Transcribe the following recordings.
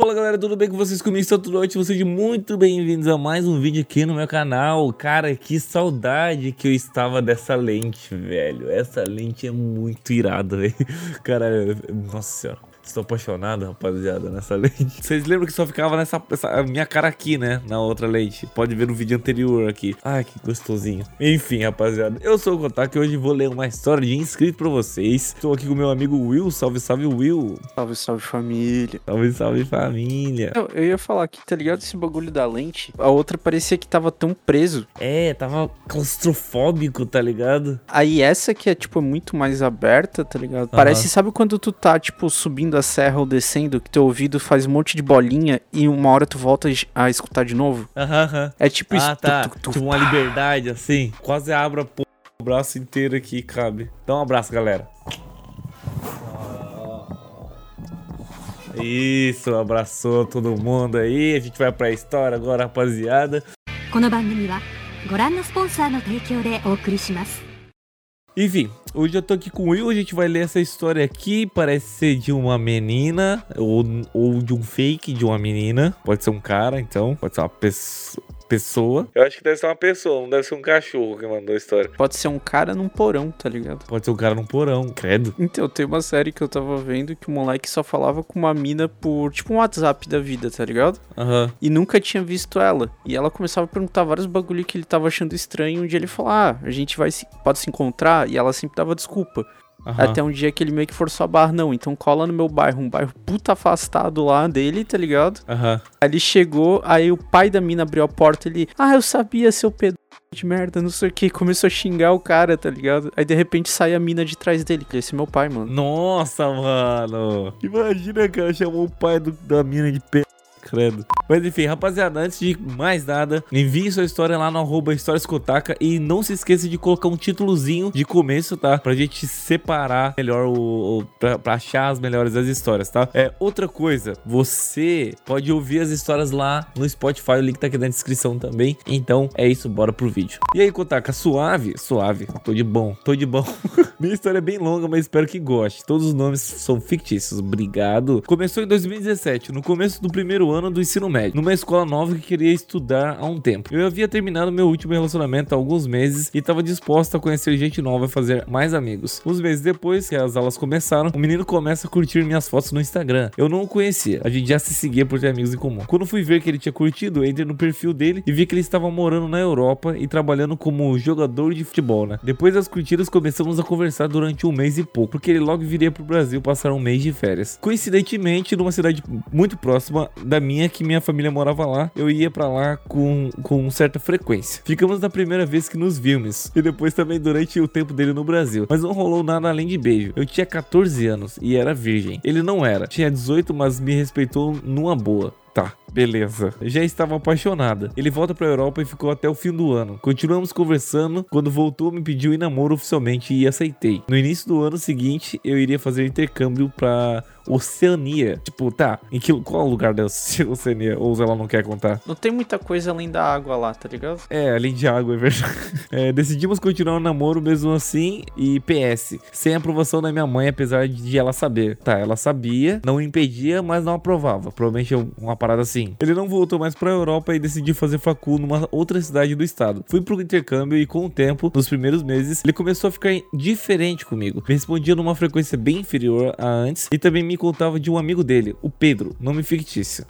Fala galera, tudo bem com vocês? Comigo está tudo ótimo, sejam muito bem-vindos a mais um vídeo aqui no meu canal. Cara, que saudade que eu estava dessa lente, velho. Essa lente é muito irada, velho. Cara, nossa senhora Estou apaixonado, rapaziada, nessa lente. Vocês lembram que só ficava nessa essa, minha cara aqui, né? Na outra lente. Pode ver no vídeo anterior aqui. Ai, que gostosinho. Enfim, rapaziada. Eu sou o Kotak e hoje vou ler uma história de inscrito pra vocês. Estou aqui com meu amigo Will. Salve, salve, Will. Salve, salve, família. Salve, salve, família. Eu, eu ia falar aqui, tá ligado? Esse bagulho da lente. A outra parecia que tava tão preso. É, tava claustrofóbico, tá ligado? Aí essa que é, tipo, muito mais aberta, tá ligado? Parece, sabe quando tu tá, tipo, subindo a serra ou descendo, que teu ouvido faz um monte de bolinha e uma hora tu volta a escutar de novo? Aham, aham. É tipo isso. Ah, tá. tu- tu- tu- Tipo uma liberdade, assim. Quase abra pô, o braço inteiro aqui, cabe. Dá um abraço, galera. Isso, abraçou todo mundo aí. A gente vai pra história agora, rapaziada. この番組はご覧のスポンサーの提供でお送りします Enfim, hoje eu tô aqui com o Will, a gente vai ler essa história aqui. Parece ser de uma menina, ou, ou de um fake de uma menina. Pode ser um cara, então. Pode ser uma pesso- pessoa. Eu acho que deve ser uma pessoa, não deve ser um cachorro que mandou a história. Pode ser um cara num porão, tá ligado? Pode ser um cara num porão, credo. Então, tem uma série que eu tava vendo que o moleque só falava com uma mina por, tipo, um WhatsApp da vida, tá ligado? Aham. E nunca tinha visto ela. E ela começava a perguntar vários bagulho que ele tava achando estranho. Um dia ele falou: Ah, a gente vai se, pode se encontrar. E ela sempre dava desculpa. Aham. Até um dia que ele meio que forçou a barra. Não, então cola no meu bairro. Um bairro puta afastado lá dele, tá ligado? Aham. Aí ele chegou, aí o pai da mina abriu a porta. Ele, ah, eu sabia, seu pedro de merda, não sei o que. Começou a xingar o cara, tá ligado? Aí de repente sai a mina de trás dele. que Esse é meu pai, mano. Nossa, mano. Imagina, cara, chamou o pai do- da mina de pé. Credo. Mas enfim, rapaziada, antes de mais nada, envie sua história lá no arroba historieskotaka e não se esqueça de colocar um títulozinho de começo, tá? Pra gente separar melhor o. o pra, pra achar as melhores das histórias, tá? É, outra coisa, você pode ouvir as histórias lá no Spotify, o link tá aqui na descrição também. Então é isso, bora pro vídeo. E aí, Kotaka, suave? Suave. Tô de bom, tô de bom. Minha história é bem longa, mas espero que goste. Todos os nomes são fictícios. Obrigado. Começou em 2017, no começo do primeiro ano do ensino médio, numa escola nova que queria estudar há um tempo. Eu havia terminado meu último relacionamento há alguns meses e estava disposto a conhecer gente nova e fazer mais amigos. Uns meses depois que as aulas começaram, o menino começa a curtir minhas fotos no Instagram. Eu não o conhecia, a gente já se seguia por ter amigos em comum. Quando fui ver que ele tinha curtido, entrei no perfil dele e vi que ele estava morando na Europa e trabalhando como jogador de futebol, né? Depois das curtidas, começamos a conversar durante um mês e pouco, porque ele logo viria pro Brasil passar um mês de férias. Coincidentemente, numa cidade muito próxima da minha, que minha família morava lá, eu ia pra lá com, com certa frequência. Ficamos na primeira vez que nos vimos, e depois também durante o tempo dele no Brasil, mas não rolou nada além de beijo. Eu tinha 14 anos e era virgem. Ele não era, tinha 18, mas me respeitou numa boa. Tá, beleza. Já estava apaixonada. Ele volta pra Europa e ficou até o fim do ano. Continuamos conversando. Quando voltou, me pediu em namoro oficialmente e aceitei. No início do ano seguinte, eu iria fazer intercâmbio pra Oceania. Tipo, tá, em que, qual lugar da Oce- Oceania? Ou ela não quer contar? Não tem muita coisa além da água lá, tá ligado? É, além de água, é verdade. É, decidimos continuar o namoro mesmo assim. E PS, sem aprovação da minha mãe, apesar de ela saber. Tá, ela sabia, não impedia, mas não aprovava. Provavelmente é uma parada assim. Ele não voltou mais pra Europa e decidiu fazer facu numa outra cidade do estado. Fui pro intercâmbio e com o tempo, nos primeiros meses, ele começou a ficar diferente comigo. Me respondia numa frequência bem inferior a antes e também me contava de um amigo dele, o Pedro, nome fictício.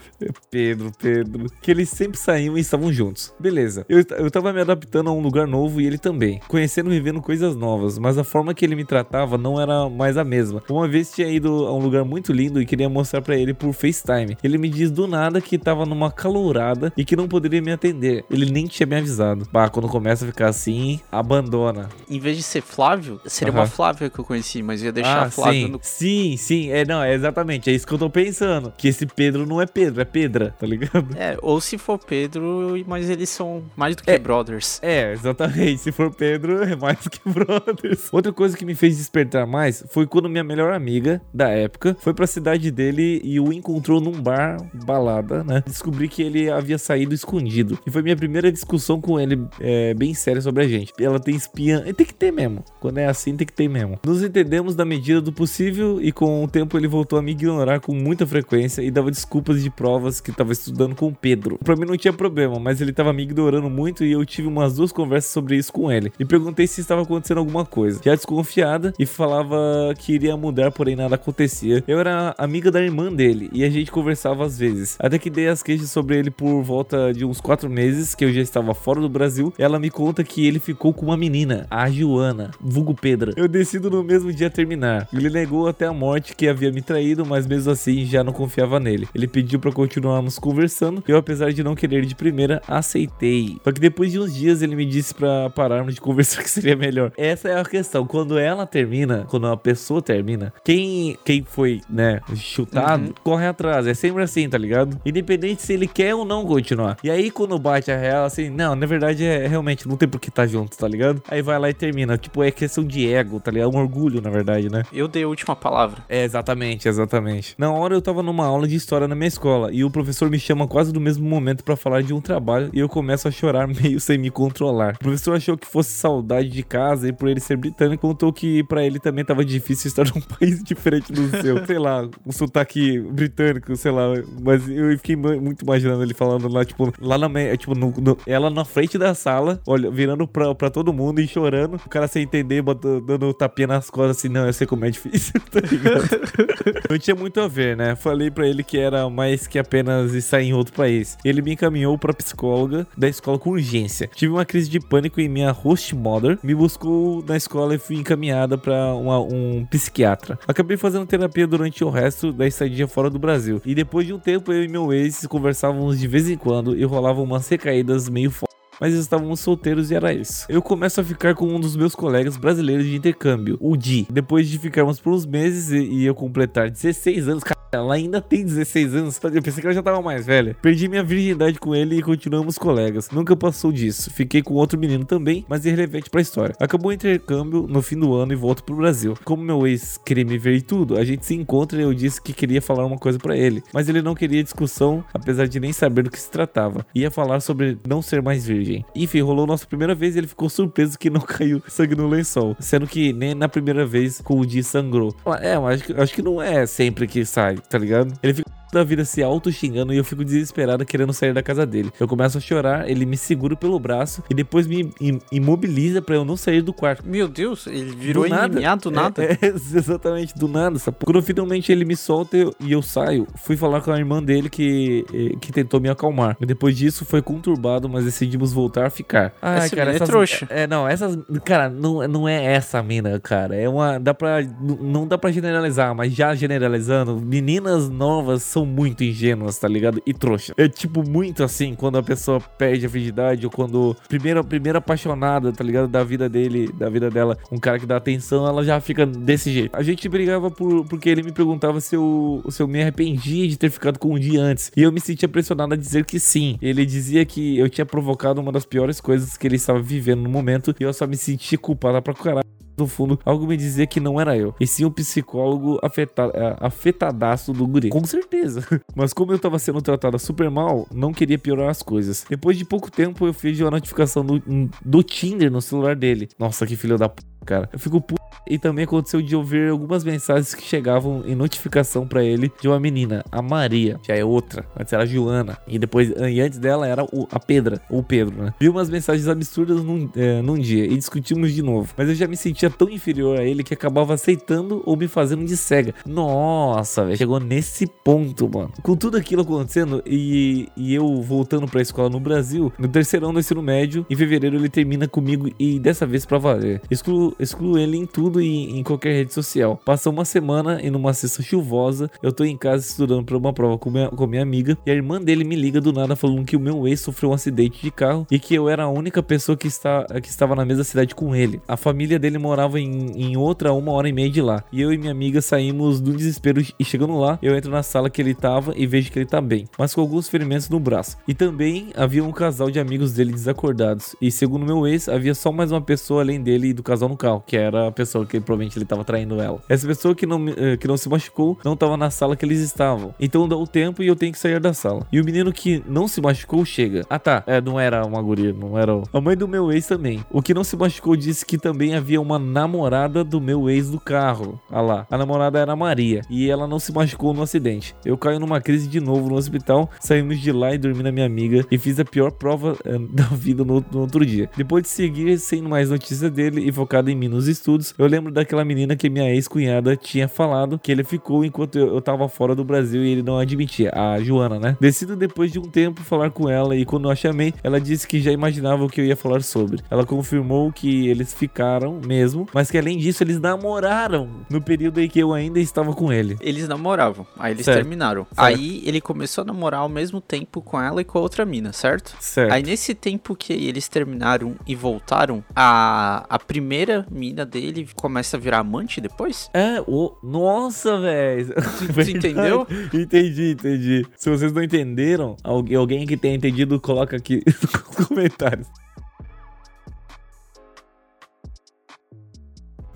Pedro, Pedro. Que eles sempre saíam e estavam juntos. Beleza. Eu, eu tava me adaptando a um lugar novo e ele também. Conhecendo e vivendo coisas novas, mas a forma que ele me tratava não era mais a mesma. Uma vez tinha ido a um lugar muito lindo e queria mostrar pra ele por FaceTime. Ele me diz do nada que tava numa calourada e que não poderia me atender. Ele nem tinha me avisado. Bah, quando começa a ficar assim, abandona. Em vez de ser Flávio, seria Aham. uma Flávia que eu conheci, mas ia deixar ah, Flávio sim. no. Sim, sim. É, não, é exatamente. É isso que eu tô pensando. Que esse Pedro não é Pedro, é Pedra, tá ligado? É, ou se for Pedro, mas eles são mais do que É. brothers. É, exatamente. Se for Pedro, é mais que brothers. Outra coisa que me fez despertar mais foi quando minha melhor amiga da época foi pra cidade dele e o encontrou num bar, balada, né? Descobri que ele havia saído escondido. E foi minha primeira discussão com ele, é, bem séria sobre a gente. Ela tem espiã. E tem que ter mesmo. Quando é assim, tem que ter mesmo. Nos entendemos na medida do possível e com o tempo ele voltou voltou a me ignorar com muita frequência e dava desculpas de provas que tava estudando com o Pedro. Pra mim não tinha problema, mas ele tava me ignorando muito e eu tive umas duas conversas sobre isso com ele. E perguntei se estava acontecendo alguma coisa. Já desconfiada e falava que iria mudar, porém nada acontecia. Eu era amiga da irmã dele e a gente conversava às vezes. Até que as queixas sobre ele por volta de uns quatro meses, que eu já estava fora do Brasil. Ela me conta que ele ficou com uma menina, a Joana, vulgo Pedra. Eu decido no mesmo dia terminar. Ele negou até a morte que havia me traído, mas mesmo assim já não confiava nele. Ele pediu para continuarmos conversando. Eu, apesar de não querer de primeira, aceitei. Só que depois de uns dias ele me disse para pararmos de conversar que seria melhor. Essa é a questão. Quando ela termina, quando uma pessoa termina, quem, quem foi, né, chutado, uhum. corre atrás. É sempre assim, tá ligado? Independente se ele quer ou não continuar. E aí, quando bate a real, assim, não, na verdade é realmente não tem por que estar tá junto, tá ligado? Aí vai lá e termina. Tipo, é questão de ego, tá ligado? Um orgulho, na verdade, né? Eu dei a última palavra. É, exatamente, exatamente. Na hora eu tava numa aula de história na minha escola e o professor me chama quase no mesmo momento para falar de um trabalho e eu começo a chorar meio sem me controlar. O professor achou que fosse saudade de casa e por ele ser britânico, contou que para ele também tava difícil estar num país diferente do seu. sei lá, um sotaque britânico, sei lá. Mas eu fiquei muito imaginando ele falando lá, tipo, lá na. Tipo, no, no, ela na frente da sala, olha, virando pra, pra todo mundo e chorando. O cara sem entender, botando, dando tapinha nas costas assim, não, eu sei como é difícil, tá ligado? não tinha muito a ver, né? Falei pra ele que era mais que apenas estar em outro país. Ele me encaminhou pra psicóloga da escola com urgência. Tive uma crise de pânico e minha host mother me buscou na escola e fui encaminhada pra uma, um psiquiatra. Acabei fazendo terapia durante o resto da estadia fora do Brasil. E depois de um tempo, eu e meu ex conversávamos de vez em quando e rolavam umas recaídas meio fortes mas estávamos solteiros e era isso. Eu começo a ficar com um dos meus colegas brasileiros de intercâmbio, o Di. Depois de ficarmos por uns meses e, eu completar 16 anos, cara, ela ainda tem 16 anos. Eu pensei que ela já tava mais velha. Perdi minha virgindade com ele e continuamos colegas. Nunca passou disso. Fiquei com outro menino também, mas irrelevante pra história. Acabou o intercâmbio no fim do ano e volto pro Brasil. Como meu ex queria me ver e tudo, a gente se encontra e eu disse que queria falar uma coisa para ele. Mas ele não queria discussão, apesar de nem saber do que se tratava. Ia falar sobre não ser mais virgem. Enfim, rolou nossa primeira vez e ele ficou surpreso que não caiu sangue no lençol. Sendo que nem na primeira vez com o dia sangrou. É, mas acho que, acho que não é sempre que sai tá ligado? Ele fica da vida se auto xingando e eu fico desesperada querendo sair da casa dele. Eu começo a chorar, ele me segura pelo braço e depois me imobiliza para eu não sair do quarto. Meu Deus, ele virou do nada. do nada. É, é, exatamente, do nada. Sabe? Quando finalmente ele me solta eu, e eu saio, fui falar com a irmã dele que, eh, que tentou me acalmar. E depois disso foi conturbado, mas decidimos voltar a ficar. Essa cara, é essas, é trouxa. É, não, essas. Cara, não, não é essa mina, cara. É uma. Dá pra. Não dá pra generalizar, mas já generalizando, meninas novas são são muito ingênuas, tá ligado? E trouxa. É tipo muito assim, quando a pessoa perde a virgindade ou quando primeira primeira apaixonada, tá ligado? Da vida dele, da vida dela, um cara que dá atenção, ela já fica desse jeito. A gente brigava por, porque ele me perguntava se eu, se eu me arrependia de ter ficado com um dia antes. E eu me sentia pressionado a dizer que sim. Ele dizia que eu tinha provocado uma das piores coisas que ele estava vivendo no momento e eu só me sentia culpada pra caralho no fundo, algo me dizia que não era eu, e sim o psicólogo afeta, é, afetadaço do guri. Com certeza. Mas como eu tava sendo tratada super mal, não queria piorar as coisas. Depois de pouco tempo, eu fiz uma notificação do, do Tinder no celular dele. Nossa, que filho da p, cara. Eu fico puto e também aconteceu de eu ver algumas mensagens que chegavam em notificação para ele de uma menina, a Maria, já é outra. Antes era a Joana. E depois, e antes dela era o, a Pedra, ou Pedro, né? Vi umas mensagens absurdas num, é, num dia e discutimos de novo. Mas eu já me sentia tão inferior a ele que acabava aceitando ou me fazendo de cega. Nossa, velho, chegou nesse ponto, mano. Com tudo aquilo acontecendo e, e eu voltando pra escola no Brasil, no terceiro ano do ensino médio, em fevereiro ele termina comigo e dessa vez pra valer. Excluo, excluo ele em tudo tudo em, qualquer rede social. Passa uma semana e numa sexta chuvosa, eu tô em casa estudando para uma prova com minha, com minha amiga e a irmã dele me liga do nada falando que o meu ex sofreu um acidente de carro e que eu era a única pessoa que, está, que estava na mesma cidade com ele. A família dele morava em, em outra uma hora e meia de lá. E eu e minha amiga saímos do desespero e chegando lá, eu entro na sala que ele tava e vejo que ele tá bem, mas com alguns ferimentos no braço. E também havia um casal de amigos dele desacordados. E segundo meu ex, havia só mais uma pessoa além dele e do casal no carro, que era a pessoa que provavelmente ele tava traindo ela. Essa pessoa que não, eh, que não se machucou não tava na sala que eles estavam. Então dá o tempo e eu tenho que sair da sala. E o menino que não se machucou chega. Ah tá, é, não era uma guria, não era. A mãe do meu ex também. O que não se machucou disse que também havia uma namorada do meu ex do carro. Ah lá, a namorada era Maria. E ela não se machucou no acidente. Eu caio numa crise de novo no hospital. Saímos de lá e dormi na minha amiga. E fiz a pior prova eh, da vida no, no outro dia. Depois de seguir sem mais notícia dele e focado em mim nos estudos, eu lembro daquela menina que minha ex-cunhada tinha falado que ele ficou enquanto eu, eu tava fora do Brasil e ele não admitia. A Joana, né? Decido depois de um tempo falar com ela e quando eu a chamei, ela disse que já imaginava o que eu ia falar sobre. Ela confirmou que eles ficaram mesmo, mas que além disso eles namoraram no período em que eu ainda estava com ele. Eles namoravam, aí eles Certo. terminaram. Certo. Aí ele começou a namorar ao mesmo tempo com ela e com a outra mina, certo? Certo. Aí nesse tempo que eles terminaram e voltaram, a, a primeira mina dele começa a virar amante depois? É, o. Nossa, velho. Tu entendeu? Entendi, entendi. Se vocês não entenderam, alguém, alguém que tenha entendido, coloca aqui nos comentários.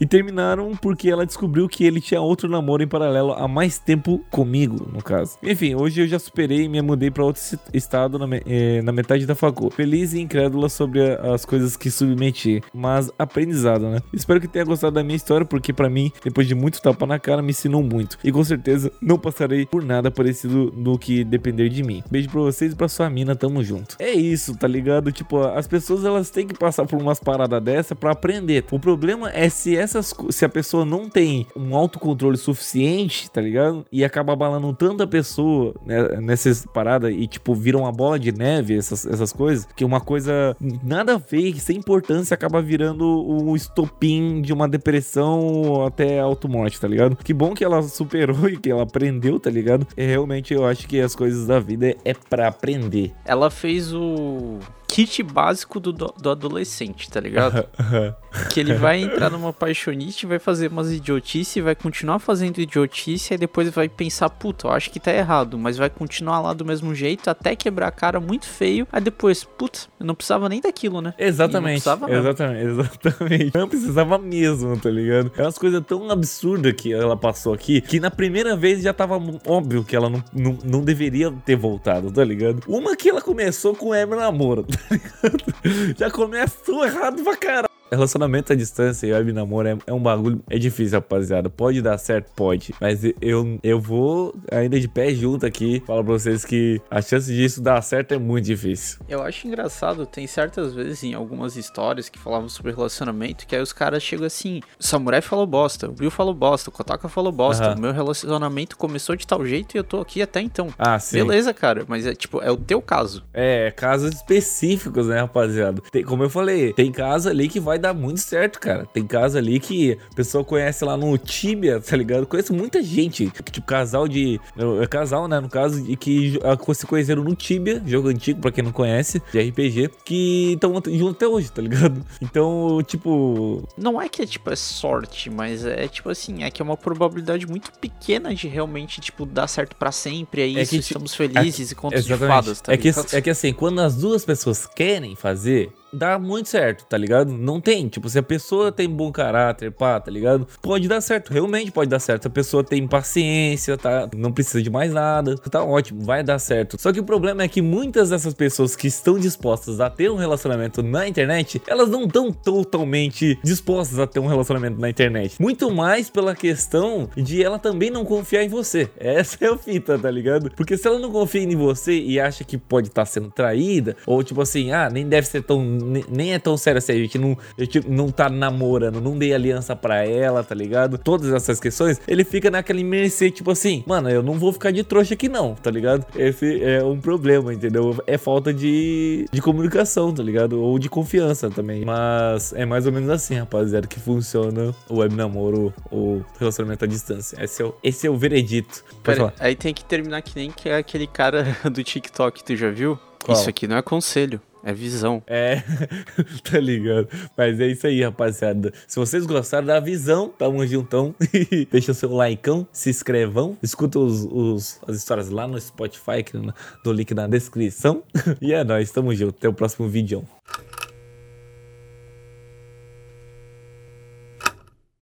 E terminaram porque ela descobriu que ele tinha outro namoro em paralelo há mais tempo comigo, no caso. Enfim, hoje eu já superei e me mudei pra outro estado na, me- eh, na metade da facul. Feliz e incrédula sobre as coisas que submeti, mas aprendizado, né? Espero que tenha gostado da minha história, porque pra mim, depois de muito tapa na cara, me ensinou muito. E com certeza não passarei por nada parecido no que depender de mim. Beijo pra vocês e pra sua mina, tamo junto. É isso, tá ligado? Tipo, as pessoas elas têm que passar por umas paradas dessa pra aprender. O problema é se essas se a pessoa não tem um autocontrole suficiente, tá ligado? E acaba abalando tanto a pessoa né, nessas paradas e tipo vira uma bola de neve essas, essas coisas, que uma coisa nada a ver, sem importância acaba virando o estopim de uma depressão até automorte, tá ligado? Que bom que ela superou e que ela aprendeu, tá ligado? É, realmente eu acho que as coisas da vida é pra aprender. Ela fez o kit básico do, do adolescente, tá ligado? que ele vai entrar numa paixonite, vai fazer umas idiotice, vai continuar fazendo idiotice, e depois vai pensar, puta, eu acho que tá errado, mas vai continuar lá do mesmo jeito, até quebrar a cara muito feio, aí depois, puta, eu não precisava nem daquilo, né? E não Exatamente, precisava mesmo. exatamente, exatamente. Não precisava mesmo, tá ligado? É umas coisas tão absurdas que ela passou aqui, que na primeira vez já tava óbvio que ela não, não, não deveria ter voltado, tá ligado? Uma que ela começou com o Emer namoro, tá ligado? Já começou errado pra caralho. Relacionamento à distância e web namoro é, é um bagulho. É difícil, rapaziada. Pode dar certo? Pode. Mas eu, eu vou ainda de pé junto aqui. Falar pra vocês que a chance disso dar certo é muito difícil. Eu acho engraçado, tem certas vezes em algumas histórias que falavam sobre relacionamento, que aí os caras chegam assim, Samurai falou bosta, o Will falou bosta, o Kotaka falou bosta, o meu relacionamento começou de tal jeito e eu tô aqui até então. Ah, sim. Beleza, cara, mas é tipo, é o teu caso. É, casos específicos, né, rapaziada? Tem, como eu falei, tem caso ali que vai dar muito certo, cara. Tem caso ali que a pessoa conhece lá no Tibia, tá ligado? Conheço muita gente, que, tipo, casal de. É casal, né, no caso, de que ah, se conheceram no Tibia, jogo antigo, pra quem não conhece, de RPG, que estão juntos até hoje, tá ligado? Então, tipo. Não é que é tipo, é sorte, mas é tipo assim, é que é uma probabilidade muito pequena de realmente, tipo, dar certo pra sempre, é É isso, que, estamos felizes e contos de fadas, tá é, que, é que assim, quando as duas pessoas querem fazer, dá muito certo, tá ligado? Não tem. Tipo, se a pessoa tem bom caráter, pá, tá ligado? Pode dar certo, realmente pode dar certo. Se a pessoa tem paciência, tá? Não precisa de mais nada, tá ótimo, vai dar certo. Só que o problema é que muitas dessas pessoas que estão dispostas a ter um relacionamento na internet, elas não estão totalmente dispostas a ter um relacionamento na internet. Muito mais pela questão de ela também não confiar em você. Essa é a fita, tá ligado? Porque se ela não confia em você e acha que pode estar sendo traída, ou tipo assim, ah, nem deve ser tão. Ne- Nem é tão sério assim, a gente não, a gente não tá namorando, não dei aliança pra ela, tá ligado? Todas essas questões, ele fica naquela mercê, tipo assim, mano, eu não vou ficar de trouxa aqui não, tá ligado? Esse é um problema, entendeu? É falta de, de comunicação, tá ligado? Ou de confiança também. Mas é mais ou menos assim, rapaziada, que funciona o web namoro ou relacionamento à distância. Esse é o, esse é o veredito. Pode Pera, falar. aí tem que terminar que nem que é aquele cara do TikTok, tu já viu? Qual? Isso aqui não é conselho, é visão. É, tá ligado? Mas é isso aí, rapaziada. Se vocês gostaram da visão, tamo juntão. Deixa o seu likeão, se inscrevam, escuta os, os- as histórias lá no Spotify, no, no link na descrição. E é nóis, tamo junto. Até o próximo vídeo.